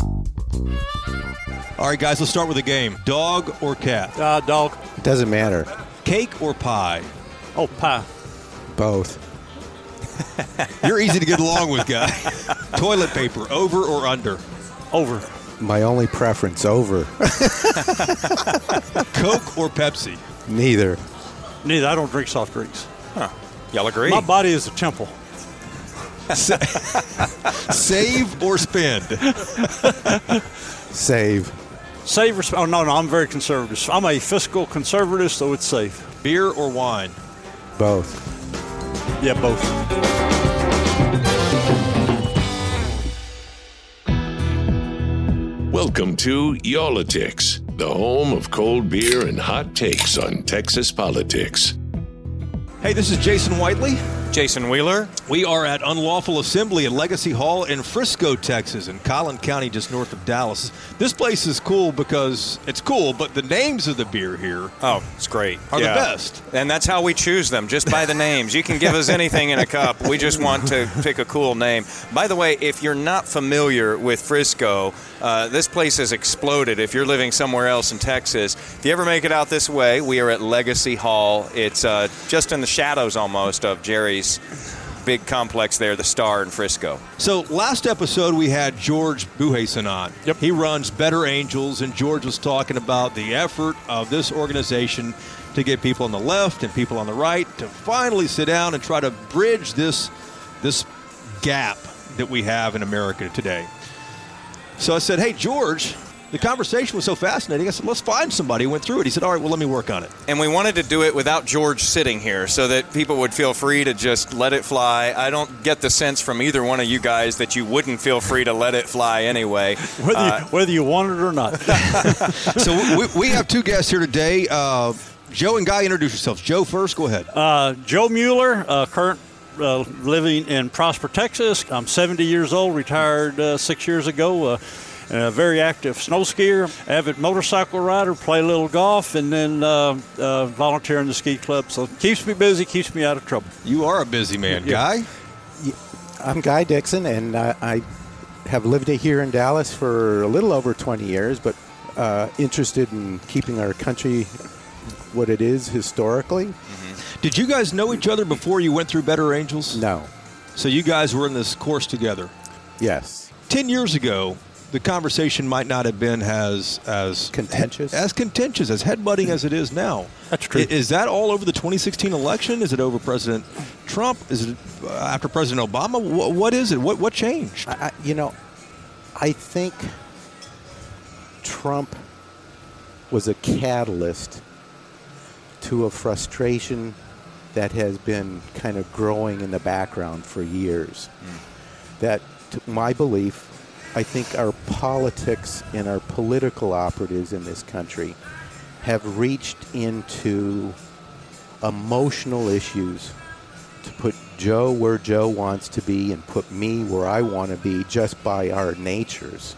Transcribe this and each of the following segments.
All right, guys, let's start with a game. Dog or cat? Uh, dog. Doesn't matter. Cake or pie? Oh, pie. Both. You're easy to get along with, guy. Toilet paper, over or under? Over. My only preference over. Coke or Pepsi? Neither. Neither. I don't drink soft drinks. Y'all agree? My body is a temple. Save or spend? Save. Save or sp- Oh, no, no. I'm very conservative. I'm a fiscal conservative, so it's safe. Beer or wine? Both. Yeah, both. Welcome to Y'all-itics, the home of cold beer and hot takes on Texas politics. Hey, this is Jason Whitely. Jason Wheeler. We are at Unlawful Assembly at Legacy Hall in Frisco, Texas, in Collin County, just north of Dallas. This place is cool because it's cool, but the names of the beer here Oh, it's great. are the best. And that's how we choose them, just by the names. You can give us anything in a cup. We just want to pick a cool name. By the way, if you're not familiar with Frisco, uh, this place has exploded. If you're living somewhere else in Texas, if you ever make it out this way, we are at Legacy Hall. It's uh, just in the shadows almost of Jerry's big complex there, the Star in Frisco. So last episode we had George Buhason on. Yep. He runs Better Angels, and George was talking about the effort of this organization to get people on the left and people on the right to finally sit down and try to bridge this this gap that we have in America today. So I said, "Hey George, the conversation was so fascinating. I said, let's find somebody who went through it." He said, "All right, well let me work on it." And we wanted to do it without George sitting here so that people would feel free to just let it fly. I don't get the sense from either one of you guys that you wouldn't feel free to let it fly anyway. Whether, Uh, you, whether you want it or not. So we, we have two guests here today. Uh, Joe and Guy, introduce yourselves. Joe first. Go ahead. Uh, Joe Mueller, uh, current uh, living in Prosper, Texas. I'm 70 years old, retired uh, six years ago. And a very active snow skier, avid motorcycle rider, play a little golf, and then uh, uh, volunteer in the ski club. So keeps me busy, keeps me out of trouble. You are a busy man, Yeah. Guy. I'm Guy Dixon, and I, I have lived here in Dallas for a little over 20 years, but uh, interested in keeping our country what it is historically. Did you guys know each other before you went through Better Angels? No. So you guys were in this course together. Yes. Ten years ago, the conversation might not have been as as Contentious? as contentious, as headbutting as it is now. That's true. I- Is that all over the 2016 election? Is it over President Trump? Is it uh, after President Obama? What, what is it? What what changed? I, I, you know, I think Trump was a catalyst to a frustration that has been kind of growing in the background for years. That, to my belief, I think our politics and our political operatives in this country have reached into emotional issues to put Joe where Joe wants to be and put me where I want to be just by our natures.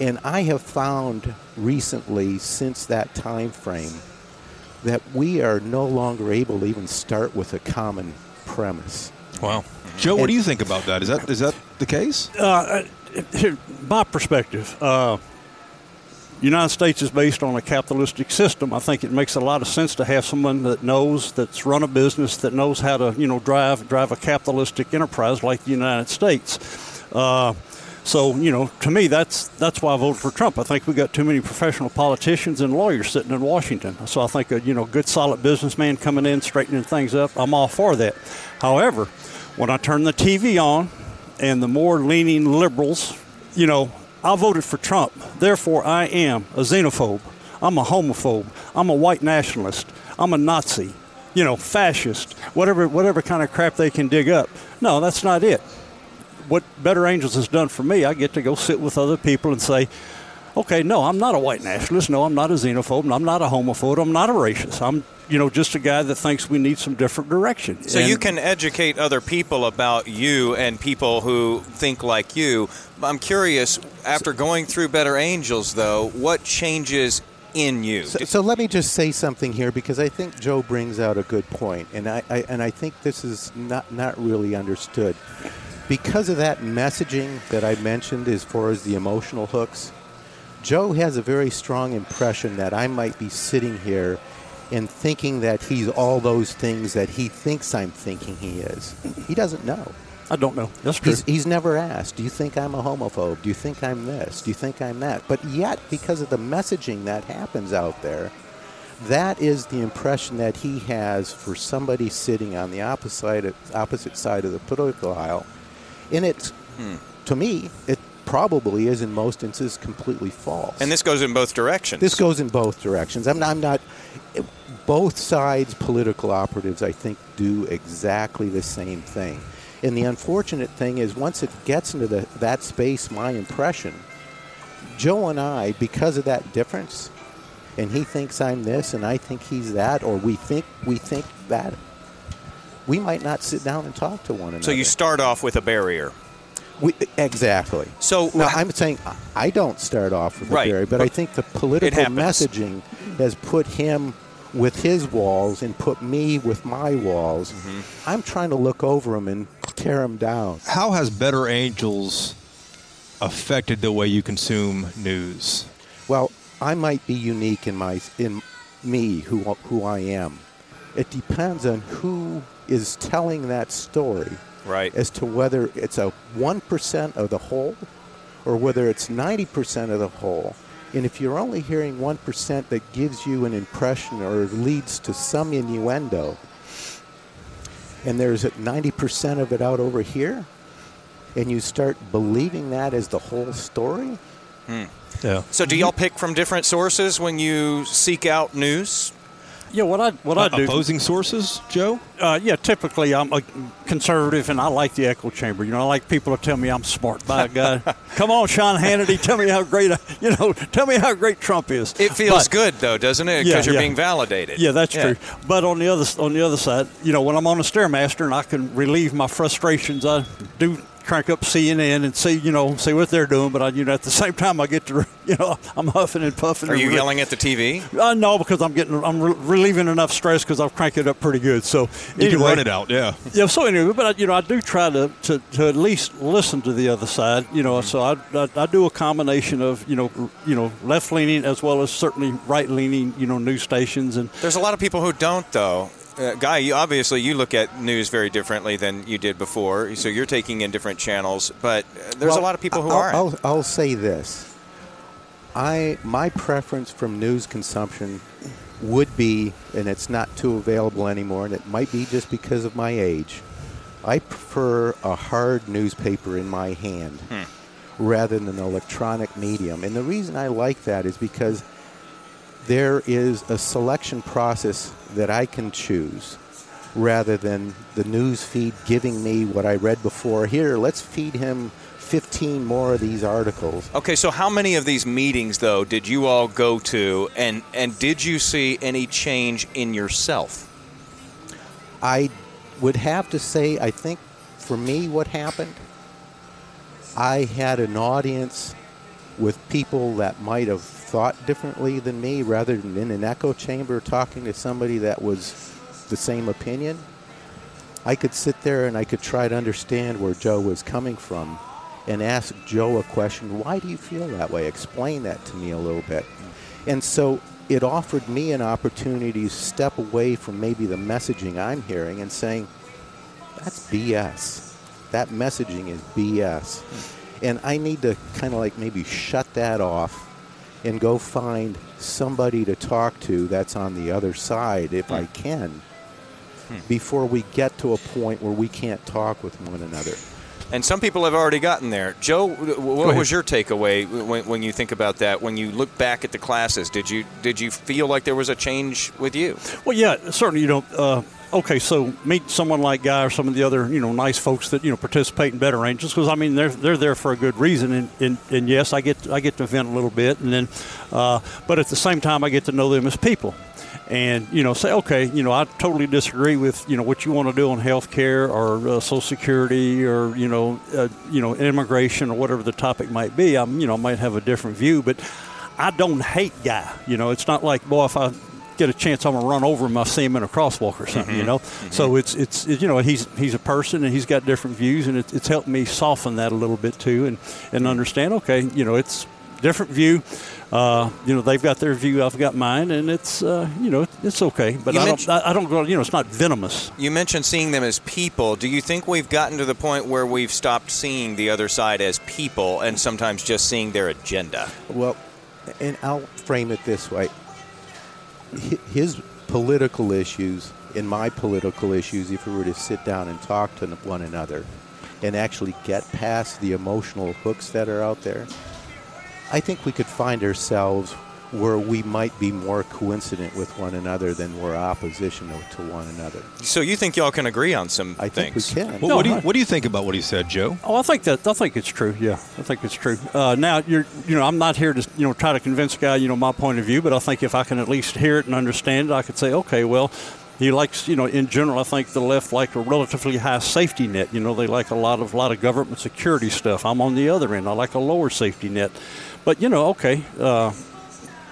And I have found recently since that time frame that we are no longer able to even start with a common premise. Wow. Joe, what do you think about that? Is that is that the case? Uh, here, my perspective, uh, United States is based on a capitalistic system. I think it makes a lot of sense to have someone that knows that's run a business that knows how to, you know, drive drive a capitalistic enterprise like the United States. Uh, so, you know, to me, that's that's why I voted for Trump. I think we got too many professional politicians and lawyers sitting in Washington. So I think a you know good solid businessman coming in straightening things up. I'm all for that. However, when I turn the TV on and the more leaning liberals, you know, I voted for Trump. Therefore, I am a xenophobe. I'm a homophobe. I'm a white nationalist. I'm a Nazi. You know, fascist. Whatever, whatever kind of crap they can dig up. No, that's not it. What Better Angels has done for me, I get to go sit with other people and say, Okay, no, I'm not a white nationalist. No, I'm not a xenophobe. I'm not a homophobe. I'm not a racist. I'm, you know, just a guy that thinks we need some different direction. So And- you can educate other people about you and people who think like you. I'm curious, after going through Better Angels, though, what changes in you? So, so let me just say something here because I think Joe brings out a good point, and I, I and I think this is not not really understood. Because of that messaging that I mentioned, as far as the emotional hooks, Joe has a very strong impression that I might be sitting here and thinking that he's all those things that he thinks I'm thinking he is. He doesn't know. I don't know. That's true. He's, he's never asked, Do you think I'm a homophobe? Do you think I'm this? Do you think I'm that? But yet, because of the messaging that happens out there, that is the impression that he has for somebody sitting on the opposite, opposite side of the political aisle. And it's, hmm. to me, it probably is in most instances completely false. and this goes in both directions. This goes in both directions. I'm not, I'm not. Both sides, political operatives, I think, do exactly the same thing. And the unfortunate thing is, once it gets into the, that space, my impression, Joe and I, because of that difference, and he thinks I'm this, and I think he's that, or we think we think that, we might not sit down and talk to one another. so you start off with a barrier. We, exactly. So now I'm saying I don't start off with Right, a barrier, but I think the political messaging has put him with his walls and put me with my walls. Mm-hmm. I'm trying to look over him and tear him down. How has Better Angels affected the way you consume news? Well, I might be unique in my in me who who I am. It depends on who is telling that story. Right. as to whether it's a 1% of the whole or whether it's 90% of the whole. And if you're only hearing 1% that gives you an impression or leads to some innuendo, and there's 90% of it out over here, and you start believing that as the whole story, hmm. Yeah. So do y'all pick from different sources when you seek out news? Yeah, what I what I do. Opposing sources, Joe? Uh, yeah, typically I'm a conservative and I like the echo chamber. You know, I like people to tell me I'm smart. By God, come on, Sean Hannity, tell me how great, I, you know, tell me how great Trump is. It feels But- good though, doesn't it? Yeah, Because you're yeah. being validated. Yeah, that's true. But on the other on the other side, you know, when I'm on a stairmaster and I can relieve my frustrations, I do crank up CNN and see, you know, see what they're doing. But I, you know, at the same time, I get to, you know, I'm huffing and puffing. Are and you re- yelling at the TV? Uh, no, because I'm getting, I'm re- relieving enough stress because I've cranked it up pretty good. So You anyway, can run it out, yeah. yeah. So anyway, but I, you know, I do try to, to, to at least listen to the other side. You know, so I, I, I do a combination of you know you know left leaning as well as certainly right leaning you know news stations and There's a lot of people who don't, though. Uh, Guy, you, obviously you look at news very differently than you did before, so you're taking in different channels. But uh, there's a lot of people who I'll, aren't. I'll, I'll say this. I my preference from news consumption would be, and it's not too available anymore, and it might be just because of my age. I prefer a hard newspaper in my hand rather than an electronic medium. And the reason I like that is because there is a selection process that I can choose rather than the news feed giving me what I read before. Here, let's feed him 15 more of these articles. Okay, so how many of these meetings, though, did you all go to, and and did you see any change in yourself? I would have to say, I think for me, what happened, I had an audience with people that might have thought differently than me rather than in an echo chamber talking to somebody that was the same opinion. I could sit there and I could try to understand where Joe was coming from and ask Joe a question. Why do you feel that way? Explain that to me a little bit. And so it offered me an opportunity to step away from maybe the messaging I'm hearing and saying, that's BS. That messaging is BS. And I need to kind of like maybe shut that off and go find somebody to talk to that's on the other side if I can before we get to a point where we can't talk with one another. and some people have already gotten there. Joe, what was your takeaway when, when you think about that? When you look back at the classes, did you did you feel like there was a change with you? Well, yeah, certainly. You know, uh, okay, so meet someone like Guy or some of the other you know nice folks that you know participate in Better Angels because I mean they're they're there for a good reason, and, and, and yes, I get I get to vent a little bit, and then, uh, but at the same time, I get to know them as people. And you know, say okay, you know, I totally disagree with you know what you want to do on health care or uh, Social Security or you know, uh, you know, immigration or whatever the topic might be. I'm you know might have a different view, but I don't hate Guy. You know, it's not like boy if I get a chance, I'm gonna run over him. I see him in a crosswalk or something, you know. So it's it's you know he's he's a person and he's got different views, and it, it's helped me soften that a little bit too, and and understand. Okay, you know it's different view. Uh, you know they've got their view, I've got mine, and it's uh, you know it's okay. But You I don't I, I don't go you know it's not venomous. You mentioned seeing them as people. Do you think we've gotten to the point where we've stopped seeing the other side as people and sometimes just seeing their agenda? Well, and I'll frame it this way: Hi- his political issues and my political issues, if we were to sit down and talk to one another, and actually get past the emotional hooks that are out there, I think we could find ourselves where we might be more coincident with one another than we're oppositional to one another. So you think y'all can agree on some I think things? we can. Well, No, what do you what do you think about what he said, Joe? Oh, I think that I think it's true. Yeah, I think it's true. Uh, now, you're you know I'm not here to you know try to convince a guy you know my point of view, but I think if I can at least hear it and understand it, I could say, okay, well, he likes you know in general I think the left like a relatively high safety net. You know they like a lot of lot of government security stuff. I'm on the other end. I like a lower safety net, but you know okay. Uh,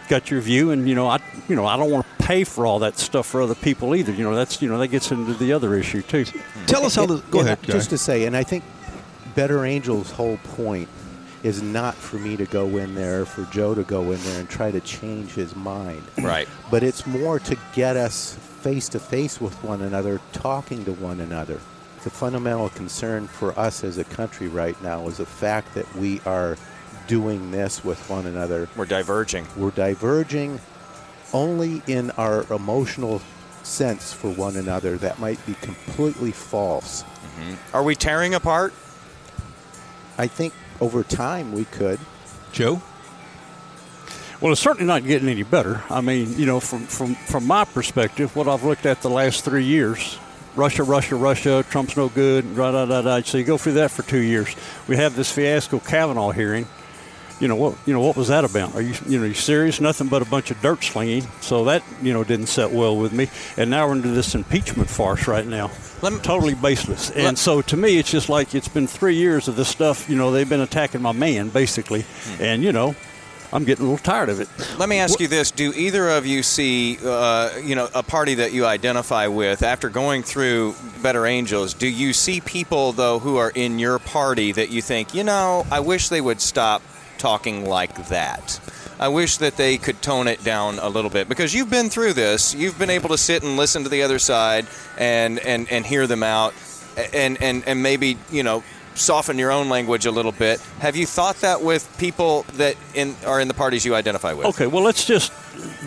got your view, and you know, I, you know, I don't want to pay for all that stuff for other people either. You know, that's you know, that gets into the other issue too. Tell us how And- the go and ahead. Guy. Just to say, and I think Better Angel's whole point is not for me to go in there, for Joe to go in there and try to change his mind. Right. But it's more to get us face to face with one another, talking to one another. The fundamental concern for us as a country right now is the fact that we are doing this with one another. We're diverging. We're diverging only in our emotional sense for one another that might be completely false. Mm-hmm. Are we tearing apart? I think over time we could. Joe. Well, it's certainly not getting any better. I mean, you know, from, from, from my perspective, what I've looked at the last three years Russia, Russia, Russia, Trump's no good, da da da da. So you go through that for two years. We have this fiasco Kavanaugh hearing. You know what? You know what was that about? Are you you know you serious? Nothing but a bunch of dirt slinging. So that you know didn't set well with me. And now we're into this impeachment farce right now. Let me- totally baseless. And Let- so to me, it's just like it's been three years of this stuff. You know, they've been attacking my man basically, and you know, I'm getting a little tired of it. Let me ask you this: Do either of you see, uh, you know, a party that you identify with after going through Better Angels? Do you see people though who are in your party that you think, you know, I wish they would stop talking like that. I wish that they could tone it down a little bit because you've been through this. You've been able to sit and listen to the other side and and and hear them out, and and and maybe you know soften your own language a little bit. Have you thought that with people that in are in the parties you identify with? Okay, well, let's just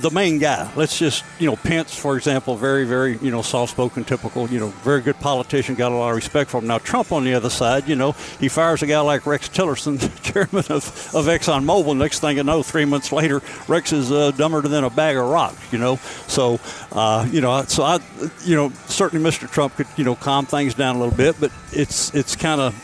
the main guy. Let's just you know Pence, for example, very very you know soft-spoken, typical you know very good politician, got a lot of respect for him. Now Trump on the other side, you know, he fires a guy like Rex Tillerson, chairman of, of ExxonMobil. Next thing you know, three months later, Rex is uh, dumber than a bag of rocks. You know, so uh, you know, so I you know certainly Mr. Trump could you know calm things down a little bit, but it's it's kind of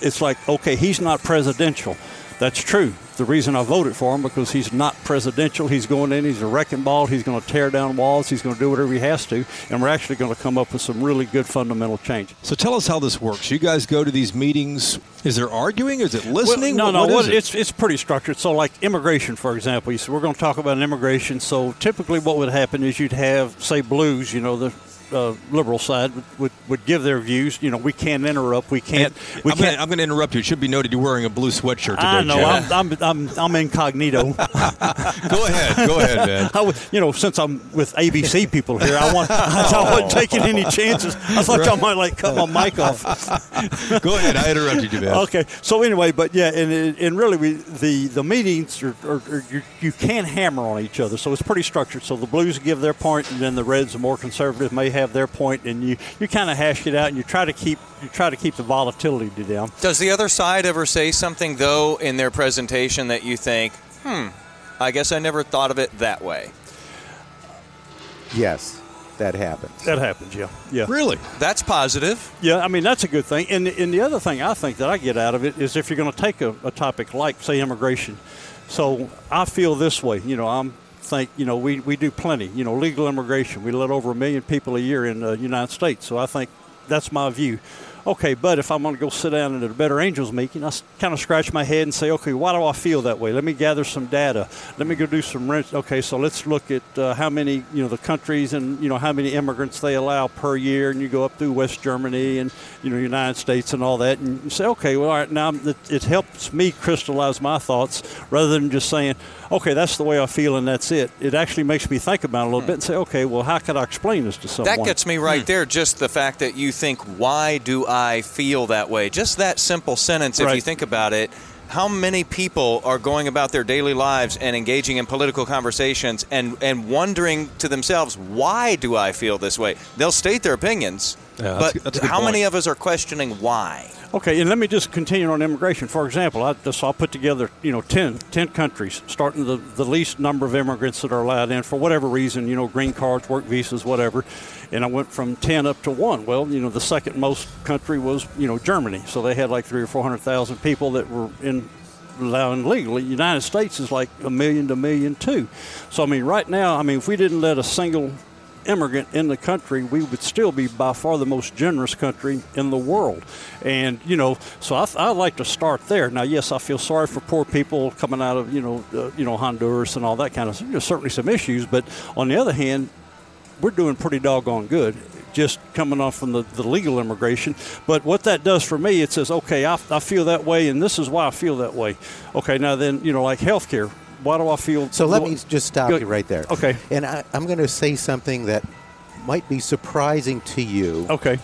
it's like, okay, he's not presidential. That's true. The reason I voted for him because he's not presidential. He's going in. He's a wrecking ball. He's going to tear down walls. He's going to do whatever he has to, and we're actually going to come up with some really good fundamental change. So tell us how this works. You guys go to these meetings. Is there arguing? Is it listening? Well, no, what no. what- it? It's it's pretty structured. So, like immigration, for example, you said we're going to talk about immigration. So, typically, what would happen is you'd have, say, blues. You know, the uh, liberal side would, would, would give their views. You know, we can't interrupt. We can't. we I'm can't. gonna, I'm gonna interrupt you. It should be noted you're wearing a blue sweatshirt today. I know. I'm, I'm, I'm, I'm incognito. go ahead. Go ahead, man. I would, you know, since I'm with ABC people here, I want I wasn't taking any chances. I thought y'all might like cut my mic off. Go ahead. I interrupted you, man. Okay, so anyway, but yeah, and, and really, we, the the meetings are, are, are you, you can hammer on each other, so it's pretty structured. So the Blues give their point, and then the Reds, the more conservative, may have have their point, and you, you kind of hash it out, and you try to keep you try to keep the volatility to down. Does the other side ever say something though in their presentation that you think, hmm, I guess I never thought of it that way? Yes, that happens. That happens, yeah, yeah. Really? That's positive. Yeah, I mean that's a good thing. And and the other thing I think that I get out of it is if you're going to take a, a topic like say immigration. So I feel this way. You know, I'm think you know we, we do plenty. You know, legal immigration. We let over a million people a year in the United States. So I think that's my view okay, but if I'm going to go sit down at a Better Angels meeting, I kind of scratch my head and say, okay, why do I feel that way? Let me gather some data. Let me go do some rent. Okay, so let's look at uh, how many, you know, the countries and, you know, how many immigrants they allow per year. And you go up through West Germany and, you know, United States and all that. And you say, okay, well, all right, now it, it helps me crystallize my thoughts rather than just saying, okay, that's the way I feel and that's it. It actually makes me think about it a little hmm. bit and say, okay, well, how could I explain this to someone? That gets me right hmm. there. Just the fact that you think, why do I feel that way? Just that simple sentence, if right. you think about it. How many people are going about their daily lives and engaging in political conversations and, and wondering to themselves, why do I feel this way? They'll state their opinions, yeah, but that's how point. many of us are questioning why? Okay, and let me just continue on immigration. For example, I just I'll put together you know 10, 10 countries, starting the, the least number of immigrants that are allowed in for whatever reason, you know, green cards, work visas, whatever. And I went from 10 up to one. Well, you know, the second most country was you know Germany, so they had like three or four hundred thousand people that were in allowing legally. United States is like a million to a million too. So I mean, right now, I mean, if we didn't let a single immigrant in the country, we would still be by far the most generous country in the world. And, you know, so I, I like to start there. Now, yes, I feel sorry for poor people coming out of, you know, uh, you know, Honduras and all that kind of stuff. There's certainly some issues, but on the other hand, we're doing pretty doggone good just coming off from the, the legal immigration. But what that does for me, it says, okay, I, I feel that way, and this is why I feel that way. Okay, now then, you know, like healthcare why do I feel? So let me just stop good. you right there. Okay. And I, I'm going to say something that might be surprising to you. Okay.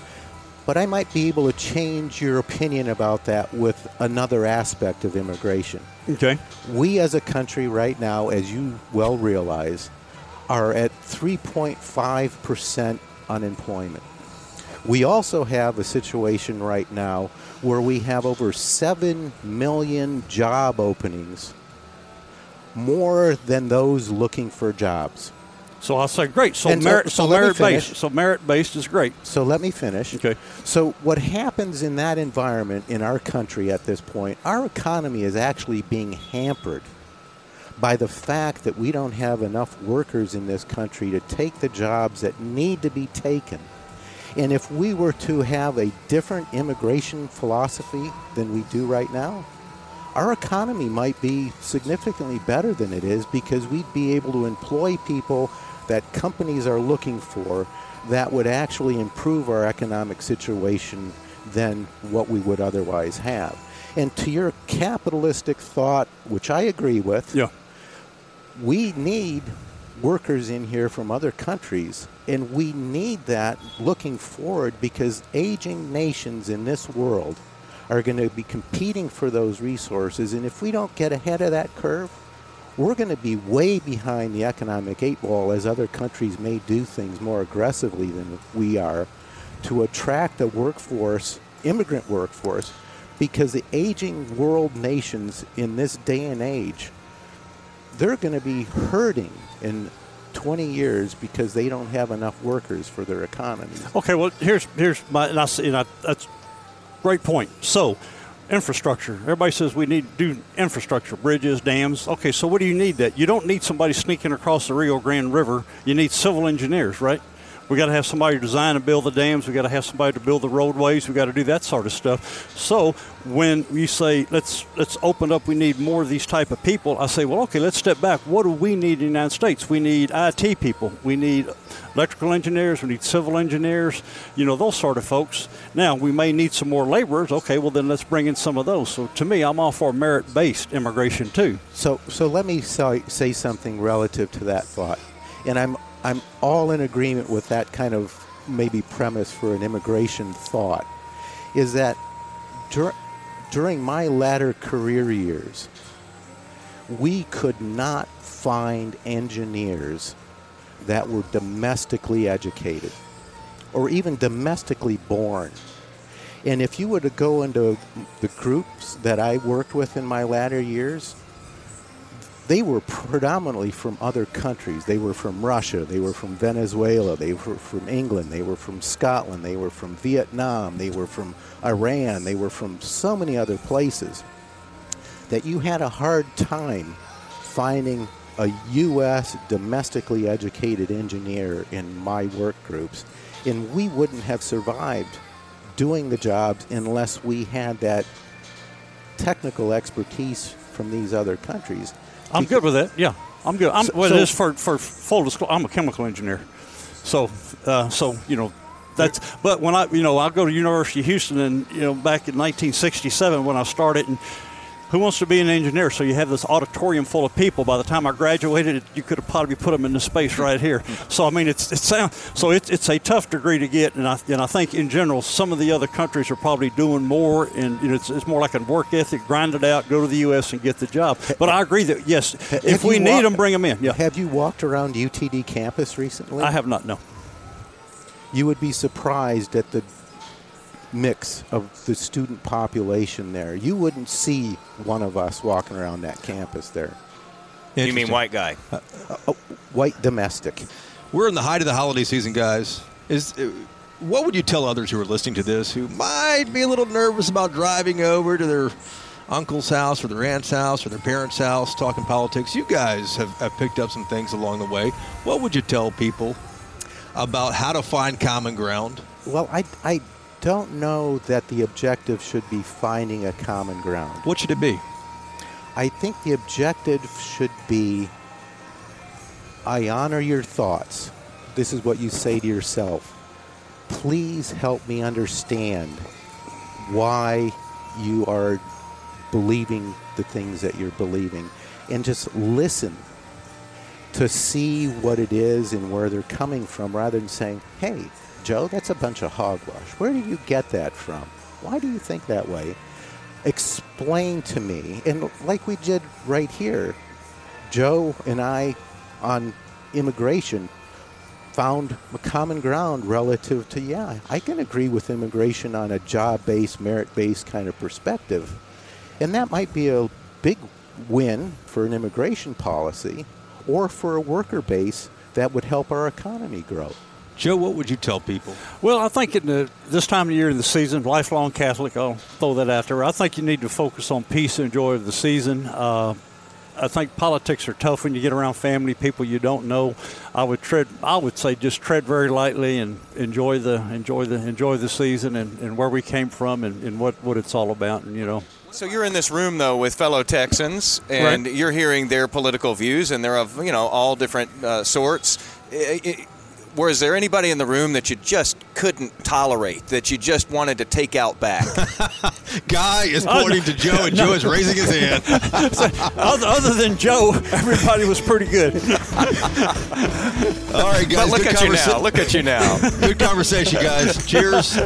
But I might be able to change your opinion about that with another aspect of immigration. Okay. We as a country right now, as you well realize, are at 3.5% unemployment. We also have a situation right now where we have over 7 million job openings more than those looking for jobs. So I'll say great. So, merit, so, so merit based. So merit based is great. So let me finish. Okay. So what happens in that environment in our country at this point? Our economy is actually being hampered by the fact that we don't have enough workers in this country to take the jobs that need to be taken. And if we were to have a different immigration philosophy than we do right now, our economy might be significantly better than it is because we'd be able to employ people that companies are looking for that would actually improve our economic situation than what we would otherwise have. And to your capitalistic thought, which I agree with, yeah. We need workers in here from other countries. And we need that looking forward because aging nations in this world are going to be competing for those resources. And if we don't get ahead of that curve, we're going to be way behind the economic eight ball as other countries may do things more aggressively than we are to attract a workforce, immigrant workforce, because the aging world nations in this day and age, they're going to be hurting in 20 years because they don't have enough workers for their economy. Okay, well, here's here's my and I, and I, that's Great point. So, infrastructure. Everybody says we need to do infrastructure, bridges, dams. Okay, so what do you need that? You don't need somebody sneaking across the Rio Grande River. You need civil engineers, right? We got to have somebody design and build the dams. We got to have somebody to build the roadways. We got to do that sort of stuff. So when you say let's let's open up, we need more of these type of people. I say, well, okay, let's step back. What do we need in the United States? We need IT people. We need electrical engineers. We need civil engineers. You know those sort of folks. Now we may need some more laborers. Okay, well then let's bring in some of those. So to me, I'm all for merit-based immigration too. So so let me say, say something relative to that thought, and I'm I'm all in agreement with that kind of maybe premise for an immigration thought is that dur- during my latter career years, we could not find engineers that were domestically educated. or even domestically born. And if you were to go into the groups that I worked with in my latter years, they were predominantly from other countries. They were from Russia, they were from Venezuela, they were from England, they were from Scotland, they were from Vietnam, they were from Iran, they were from so many other places that you had a hard time finding a U.S. domestically educated engineer in my work groups. And we wouldn't have survived doing the jobs unless we had that technical expertise from these other countries. I'm good with that. Yeah, I'm good. I'm, So- well, so- it is for, for full disclosure. I'm a chemical engineer, so uh, so you know that's. But when I you know I go to University of Houston and you know back in 1967 when I started and. Who wants to be an engineer? So you have this auditorium full of people. By the time I graduated, you could have probably put them in the space right here. So I mean, it's it sound- so it's it's a tough degree to get, and I and I think in general some of the other countries are probably doing more, and you know it's, it's more like a work ethic, grind it out, go to the U.S. and get the job. But I agree that yes, Have if we need them, bring them in. Yeah, Have you walked around UTD campus recently? I have not. No. you would be surprised at the mix of the student population there. You wouldn't see one of us walking around that campus there. You mean white guy? White domestic. We're in the height of the holiday season, guys. Is uh, what would you tell others who are listening to this who might be a little nervous about driving over to their uncle's house or their aunt's house or their parents' house talking politics? You guys have, have picked up some things along the way. What would you tell people about how to find common ground? Well, I, I don't know that the objective should be finding a common ground. What should it be? I think the objective should be I honor your thoughts. This is what you say to yourself. Please help me understand why you are believing the things that you're believing and just listen to see what it is and where they're coming from rather than saying, hey, Joe, that's a bunch of hogwash. Where do you get that from? Why do you think that way? Explain to me. And like we did right here, Joe and I on immigration found common ground relative to, yeah, I can agree with immigration on a job based, merit based kind of perspective. And that might be a big win for an immigration policy or for a worker base that would help our economy grow. Joe, what would you tell people? Well, I think in the, this time of year in the season, lifelong Catholic, I'll throw that out there. I think you need to focus on peace and joy of the season. Uh, I think politics are tough when you get around family, people you don't know. I would tread, I would say, just tread very lightly and enjoy the enjoy the enjoy the season and, and where we came from and, and what, what it's all about. And you know, So you're in this room though with fellow Texans, and Right. you're hearing their political views, and they're of you know all different uh, sorts. I- I- was there anybody in the room that you just couldn't tolerate, that you just wanted to take out back? Guy is pointing to Joe, and Joe is raising his hand. other, other than Joe, everybody was pretty good. All right, guys. but look good at you now. Look at you now. Good conversation, guys. Cheers.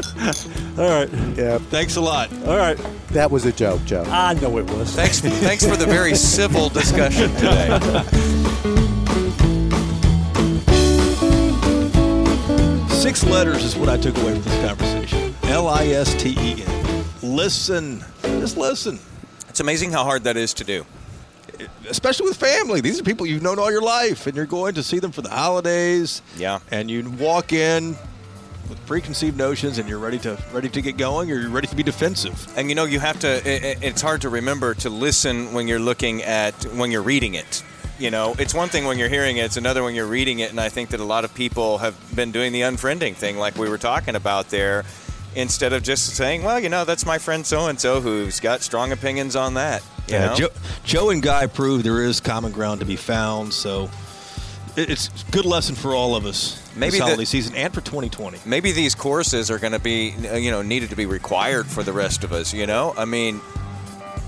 All right, Yeah, Thanks a lot. all right. that was a joke, Joe. I know it was. Thanks, thanks for the very civil discussion today. Six letters is what I took away from this conversation. L I S T E N. Listen. Just listen. It's amazing how hard that is to do. Especially with family. These are people you've known all your life, and you're going to see them for the holidays. Yeah. And you walk in with preconceived notions, and you're ready to ready to get going, or you're ready to be defensive. And you know, you have to. i- i it's hard to remember to listen when you're looking at when you're reading it. You know, it's one thing when you're hearing it; it's another when you're reading it. And I think that a lot of people have been doing the unfriending thing, like we were talking about there, instead of just saying, "Well, you know, that's my friend so and so who's got strong opinions on that." You know? Joe, Joe and Guy proved there is common ground to be found. So it's a good lesson for all of us Maybe this the- holiday season and for 2020. maybe these courses are going to be you know needed to be required for the rest of us you know i mean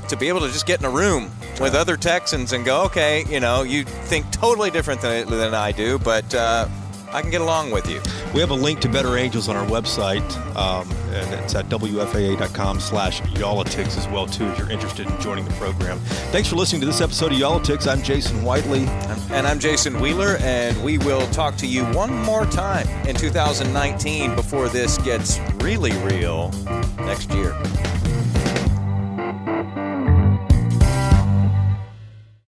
to be able to just get in a room with other texans and go okay you know you think totally different than, than i do but uh, i can get along with you We have a link to Better Angels on our website, um, and it's at wfaa.com slash Y'all-itics as well, too, if you're interested in joining the program. Thanks for listening to this episode of Y'all-itics. I'm Jason Whitely. And I'm Jason Wheeler, and we will talk to you one more time in 2019 before this gets really real next year.